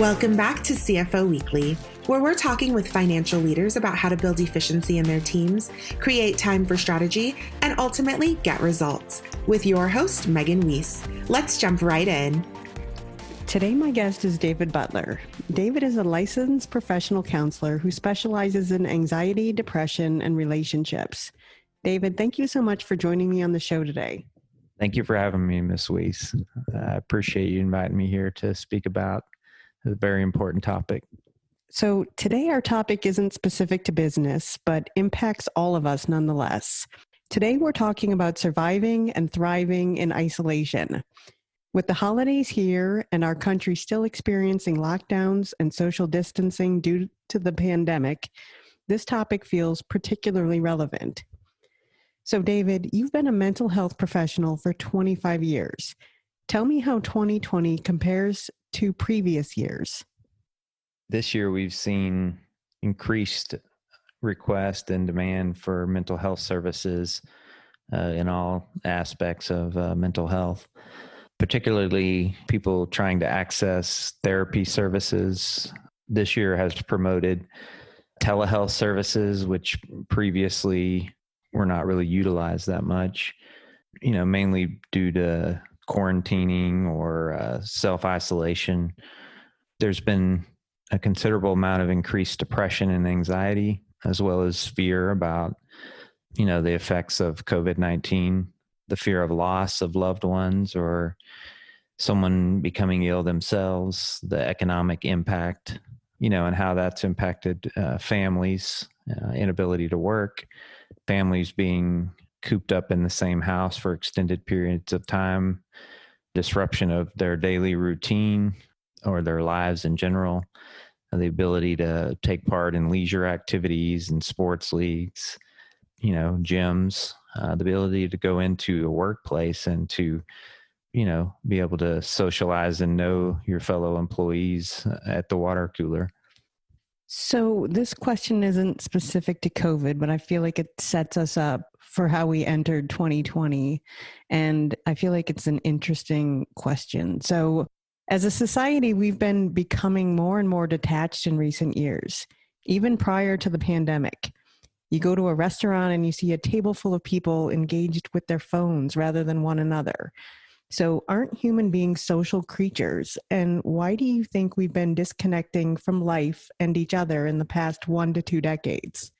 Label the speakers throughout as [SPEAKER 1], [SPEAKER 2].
[SPEAKER 1] Welcome back to CFO Weekly, where we're talking with financial leaders about how to build efficiency in their teams, create time for strategy, and ultimately get results. With your host, Megan Weiss. Let's jump right in.
[SPEAKER 2] Today, my guest is David Butler. David is a licensed professional counselor who specializes in anxiety, depression, and relationships. David, thank you so much for joining me on the show today.
[SPEAKER 3] Thank you for having me, Ms. Weiss. I appreciate you inviting me here to speak about a very important topic.
[SPEAKER 2] So, today our topic isn't specific to business, but impacts all of us nonetheless. Today, we're talking about surviving and thriving in isolation. With the holidays here and our country still experiencing lockdowns and social distancing due to the pandemic, this topic feels particularly relevant. So, David, you've been a mental health professional for 25 years. Tell me how 2020 compares to previous years.
[SPEAKER 3] This year, we've seen increased request and demand for mental health services uh, in all aspects of uh, mental health, particularly people trying to access therapy services. This year has promoted telehealth services, which previously were not really utilized that much, you know, mainly due to quarantining or uh, self isolation. There's been a considerable amount of increased depression and anxiety, as well as fear about, you know, the effects of COVID 19, the fear of loss of loved ones or someone becoming ill themselves, the economic impact, you know, and how that's impacted uh, families, uh, inability to work, families being cooped up in the same house for extended periods of time, disruption of their daily routine or their lives in general, the ability to take part in leisure activities and sports leagues, you know, gyms, uh, the ability to go into a workplace and to, you know, be able to socialize and know your fellow employees at the water cooler.
[SPEAKER 2] So, this question isn't specific to COVID, but I feel like it sets us up for how we entered 2020. And I feel like it's an interesting question. So, as a society, we've been becoming more and more detached in recent years, even prior to the pandemic. You go to a restaurant and you see a table full of people engaged with their phones rather than one another. So, aren't human beings social creatures? And why do you think we've been disconnecting from life and each other in the past one to two decades?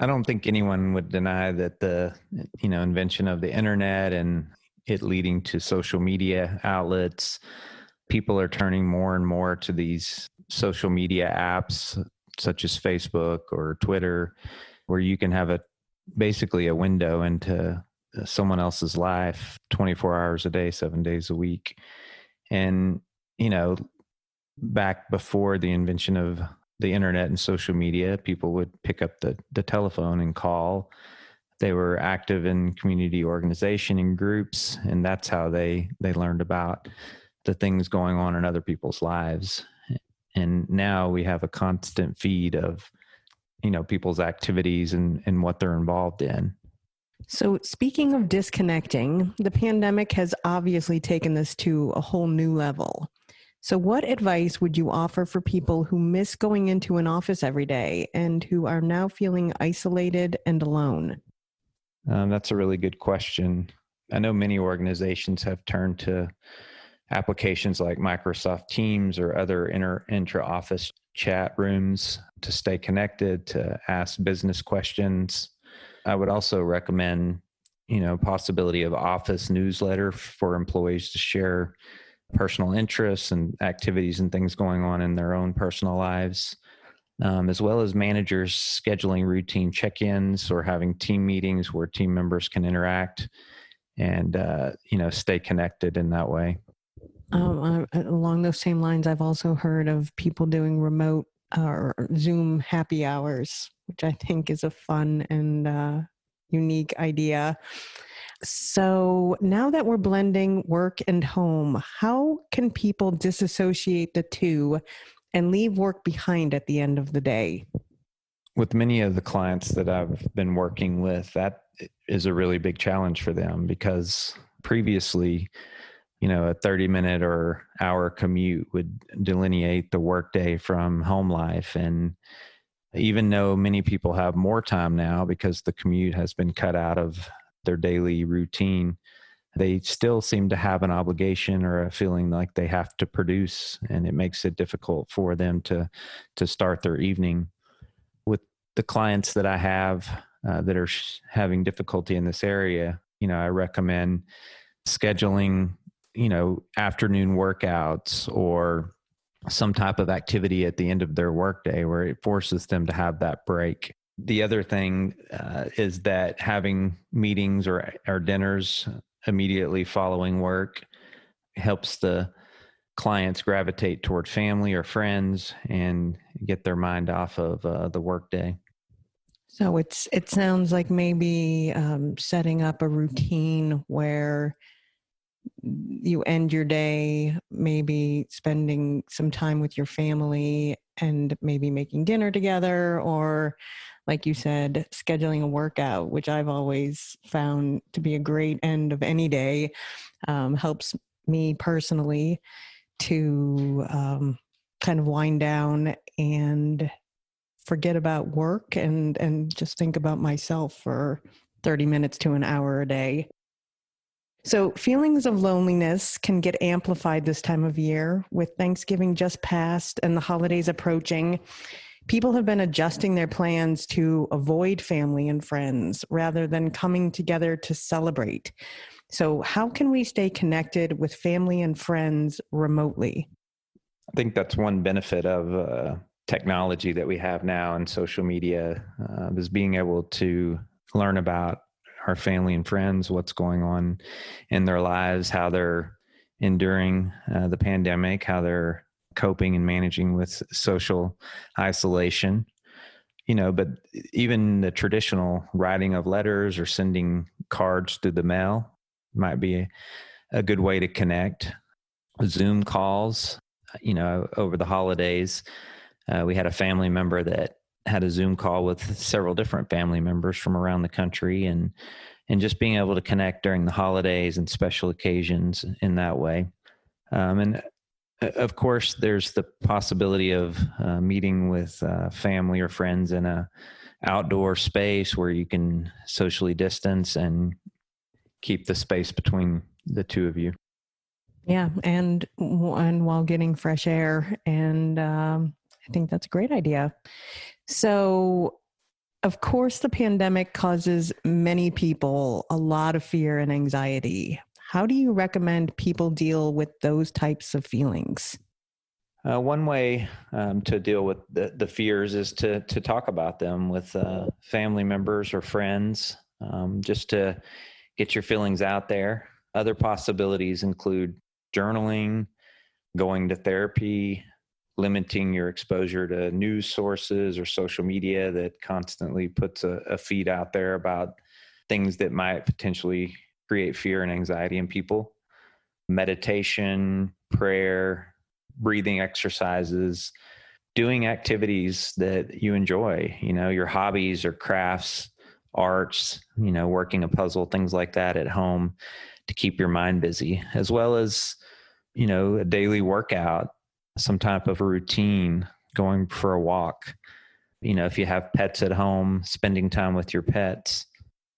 [SPEAKER 3] I don't think anyone would deny that the you know invention of the internet and it leading to social media outlets, people are turning more and more to these social media apps such as Facebook or Twitter, where you can have a basically a window into uh, someone else's life 24 hours a day, seven days a week. And, you know, back before the invention of the internet and social media, people would pick up the, the telephone and call. They were active in community organization and groups, and that's how they, they learned about the things going on in other people's lives. And now we have a constant feed of, you know, people's activities and, and what they're involved in.
[SPEAKER 2] So, speaking of disconnecting, the pandemic has obviously taken this to a whole new level. So, what advice would you offer for people who miss going into an office every day and who are now feeling isolated and alone?
[SPEAKER 3] Um, that's a really good question. I know many organizations have turned to applications like Microsoft Teams or other inter intra office chat rooms to stay connected, to ask business questions, I would also recommend, you know, possibility of office newsletter for employees to share personal interests and activities and things going on in their own personal lives, um, as well as managers scheduling routine check-ins or having team meetings where team members can interact and uh, you know stay connected in that way.
[SPEAKER 2] Um, uh, along those same lines, I've also heard of people doing remote or Zoom happy hours, which I think is a fun and uh, unique idea. So now that we're blending work and home, how can people disassociate the two and leave work behind at the end of the day?
[SPEAKER 3] With many of the clients that I've been working with, that is a really big challenge for them because previously, you know, a 30 minute or hour commute would delineate the workday from home life. And even though many people have more time now because the commute has been cut out of their daily routine, they still seem to have an obligation or a feeling like they have to produce and it makes it difficult for them to to start their evening. With the clients that i have uh, that are sh- having difficulty in this area you know i recommend scheduling you know afternoon workouts or some type of activity at the end of their workday where it forces them to have that break the other thing uh, is that having meetings or, dinners immediately following work helps the clients gravitate toward family or friends and get their mind off of uh, the workday.
[SPEAKER 2] So it's it sounds like maybe um, setting up a routine where you end your day, maybe spending some time with your family and maybe making dinner together or like you said, scheduling a workout, which I've always found to be a great end of any day, um, helps me personally to um, kind of wind down and forget about work and and just think about myself for 30 minutes to an hour a day. So, feelings of loneliness can get amplified this time of year with Thanksgiving just past and the holidays approaching people have been adjusting their plans to avoid family and friends rather than coming together to celebrate. So, how can we stay connected with family and friends remotely?
[SPEAKER 3] I think that's one benefit of uh, technology that we have now and social media uh, is being able to learn about our family and friends, what's going on in their lives, how they're enduring uh, the pandemic, how they're coping and managing with social isolation. You know but even the traditional writing of letters or sending cards through the mail might be a, good way to connect. Zoom calls you know over the holidays uh, we had a family member that had a zoom call with several different family members from around the country and and just being able to connect during the holidays and special occasions in that way um, and of course, there's the possibility of uh, meeting with uh, family or friends in a outdoor space where you can socially distance and keep the space between the two of you.
[SPEAKER 2] Yeah, and and while getting fresh air, and um, I think that's a great idea. So, of course, the pandemic causes many people a lot of fear and anxiety. How do you recommend people deal with those types of feelings?
[SPEAKER 3] Uh, one way um, to deal with the, the fears is to to talk about them with uh, family members or friends, um, just to get your feelings out there. Other possibilities include journaling, going to therapy, limiting your exposure to news sources or social media that constantly puts a, a feed out there about things that might potentially create fear and anxiety in people. Meditation, prayer, breathing exercises, doing activities that you enjoy, you know, your hobbies or crafts, arts, you know, working a puzzle, things like that at home to keep your mind busy, as well as, you know, a daily workout, some type of a routine, going for a walk. You know, if you have pets at home, spending time with your pets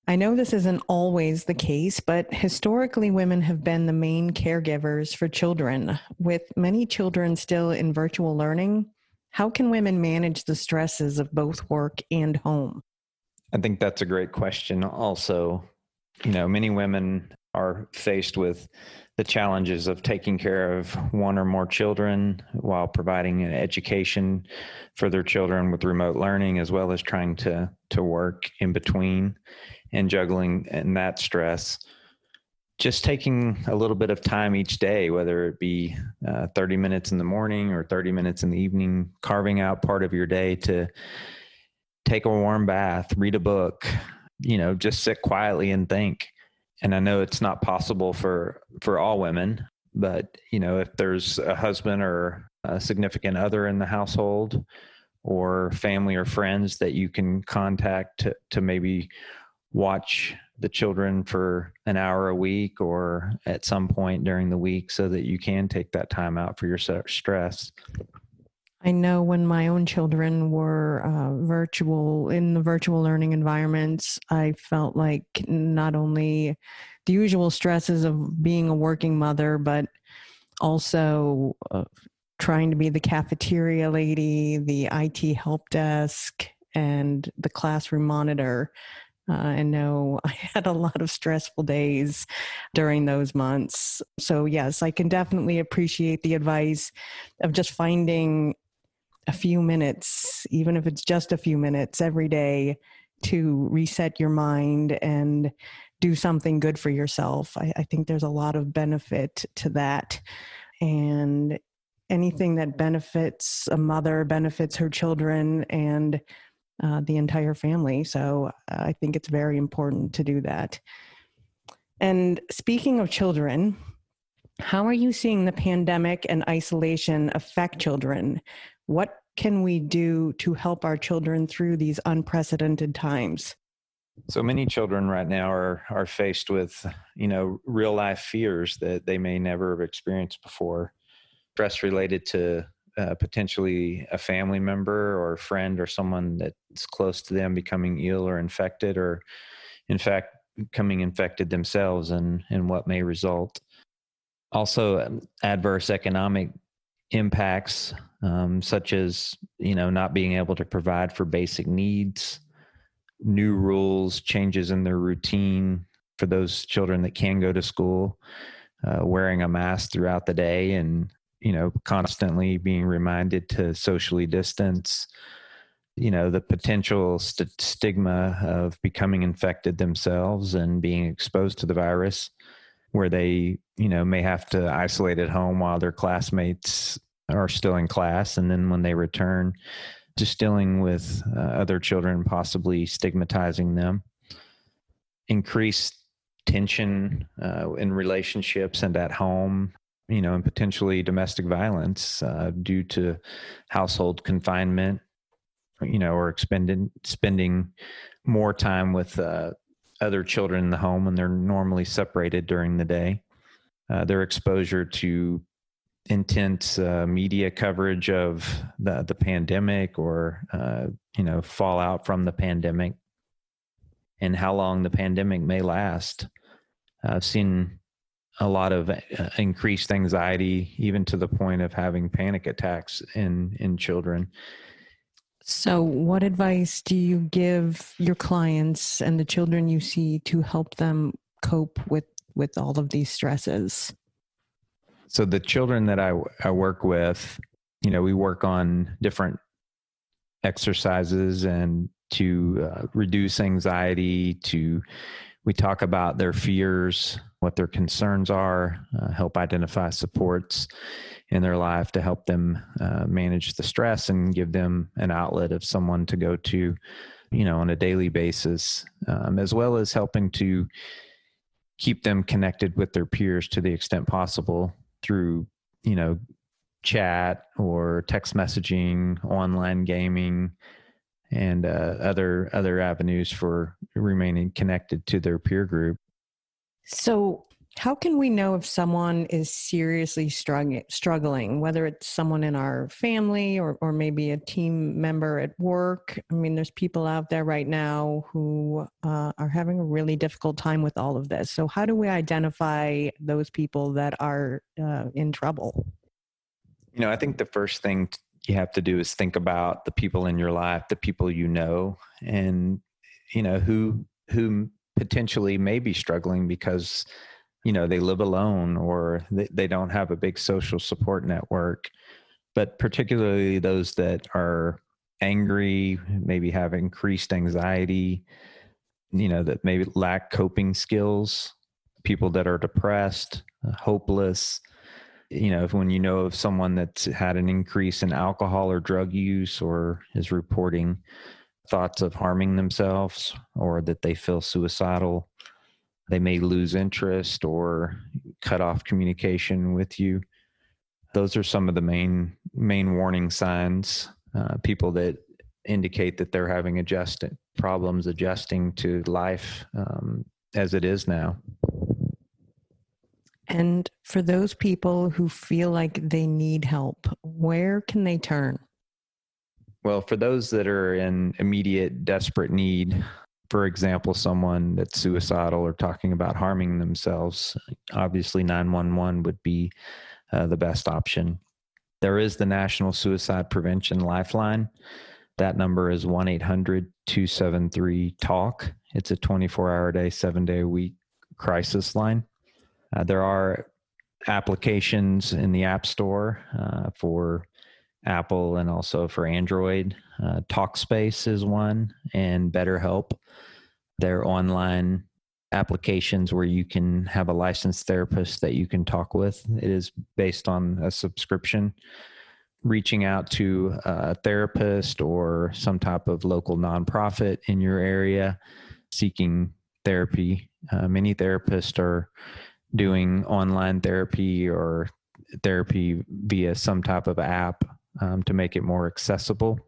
[SPEAKER 2] I know this isn't always the case, but historically, women have been the main caregivers for children. With many children still in virtual learning, how can women manage the stresses of both work and home?
[SPEAKER 3] I think that's a great question. Also, you know, many women are faced with the challenges of taking care of one or more children while providing an education for their children with remote learning as well as trying to to work in between and juggling and that stress. Just taking a little bit of time each day whether it be uh, 30 minutes in the morning or 30 minutes in the evening carving out part of your day to take a warm bath read a book you know just sit quietly and think and i know it's not possible for for all women but you know if there's a husband or a significant other in the household or family or friends that you can contact to, to maybe watch the children for an hour a week or at some point during the week so that you can take that time out for your stress.
[SPEAKER 2] I know when my own children were uh, virtual in the virtual learning environments, I felt like not only the usual stresses of being a working mother, but also uh, trying to be the cafeteria lady, the IT help desk, and the classroom monitor. Uh, I know I had a lot of stressful days during those months. So, yes, I can definitely appreciate the advice of just finding a few minutes, even if it's just a few minutes every day, to reset your mind and do something good for yourself. I, I think there's a lot of benefit to that. And anything that benefits a mother benefits her children and uh, the entire family. So I think it's very important to do that. And speaking of children, how are you seeing the pandemic and isolation affect children? What can we do to help our children through these unprecedented times?
[SPEAKER 3] So many children right now are are faced with, you know, real life fears that they may never have experienced before. Stress related to uh, potentially a family member or a friend or someone that's close to them becoming ill or infected, or in fact becoming infected themselves, and and what may result. Also, um, adverse economic impacts um, such as you know not being able to provide for basic needs new rules changes in their routine for those children that can go to school uh, wearing a mask throughout the day and you know constantly being reminded to socially distance you know the potential st- stigma of becoming infected themselves and being exposed to the virus where they you know may have to isolate at home while their classmates are still in class and then when they return just dealing with uh, other children possibly stigmatizing them. Increased tension uh, in relationships and at home you know and potentially domestic violence uh, due to household confinement you know or spending more time with uh, other children in the home when they're normally separated during the day uh, their exposure to intense uh, media coverage of the the pandemic or uh, you know fallout from the pandemic and how long the pandemic may last. I've seen a lot of uh, increased anxiety, even to the point of having panic attacks in in children.
[SPEAKER 2] So, what advice do you give your clients and the children you see to help them cope with with all of these stresses?
[SPEAKER 3] So the children that I, I work with, you know, we work on different exercises and to uh, reduce anxiety, to we talk about their fears, what their concerns are, uh, help identify supports in their life to help them uh, manage the stress and give them an outlet of someone to go to, you know, on a daily basis, um, as well as helping to keep them connected with their peers to the extent possible through you know chat or text messaging online gaming and uh, other other avenues for remaining connected to their peer group
[SPEAKER 2] so how can we know if someone is seriously struggling, whether it's someone in our family or, or maybe a team member at work? I mean, there's people out there right now who uh, are having a really difficult time with all of this. So, how do we identify those people that are uh, in trouble?
[SPEAKER 3] You know, I think the first thing you have to do is think about the people in your life, the people you know, and, you know, who, who potentially may be struggling because you know they live alone or they, they don't have a big social support network. But particularly those that are angry maybe have increased anxiety you know that maybe lack coping skills people that are depressed uh, hopeless. You know when you know of someone that's had an increase in alcohol or drug use or is reporting thoughts of harming themselves or that they feel suicidal they may lose interest or cut off communication with you those are some of the main main warning signs uh, people that indicate that they're having adjusted problems adjusting to life um, as it is now.
[SPEAKER 2] And for those people who feel like they need help, where can they turn?
[SPEAKER 3] Well, for those that are in immediate, desperate need, for example, someone that's suicidal or talking about harming themselves, obviously 911 would be uh, the best option. There is the National Suicide Prevention Lifeline. That number is 1 800 273 TALK. It's a 24 hour day, seven day a week crisis line. Uh, there are applications in the App Store uh, for Apple and also for Android. Uh, Talkspace is one, and BetterHelp. They're online applications where you can have a licensed therapist that you can talk with. It is based on a subscription. Reaching out to a therapist or some type of local nonprofit in your area seeking therapy. Uh, many therapists are doing online therapy or therapy via some type of app um, to make it more accessible.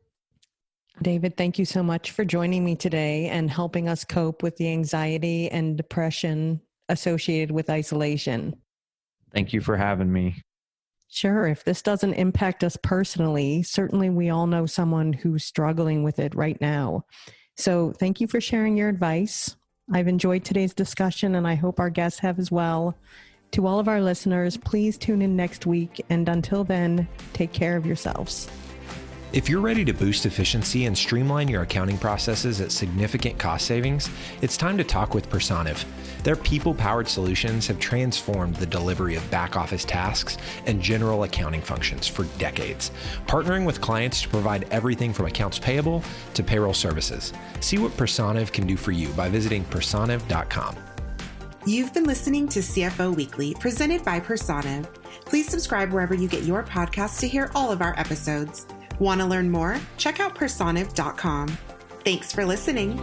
[SPEAKER 2] David, thank you so much for joining me today and helping us cope with the anxiety and depression associated with isolation.
[SPEAKER 3] Thank you for having me.
[SPEAKER 2] Sure. If this doesn't impact us personally, certainly we all know someone who's struggling with it right now. So thank you for sharing your advice. I've enjoyed today's discussion and I hope our guests have as well. To all of our listeners, please tune in next week. And until then, take care of yourselves.
[SPEAKER 4] If you're ready to boost efficiency and streamline your accounting processes at significant cost savings, it's time to talk with Personiv. Their people powered solutions have transformed the delivery of back office tasks and general accounting functions for decades, partnering with clients to provide everything from accounts payable to payroll services. See what Personiv can do for you by visiting personiv.com.
[SPEAKER 1] You've been listening to CFO Weekly, presented by Personiv. Please subscribe wherever you get your podcasts to hear all of our episodes. Want to learn more? Check out personiv.com. Thanks for listening.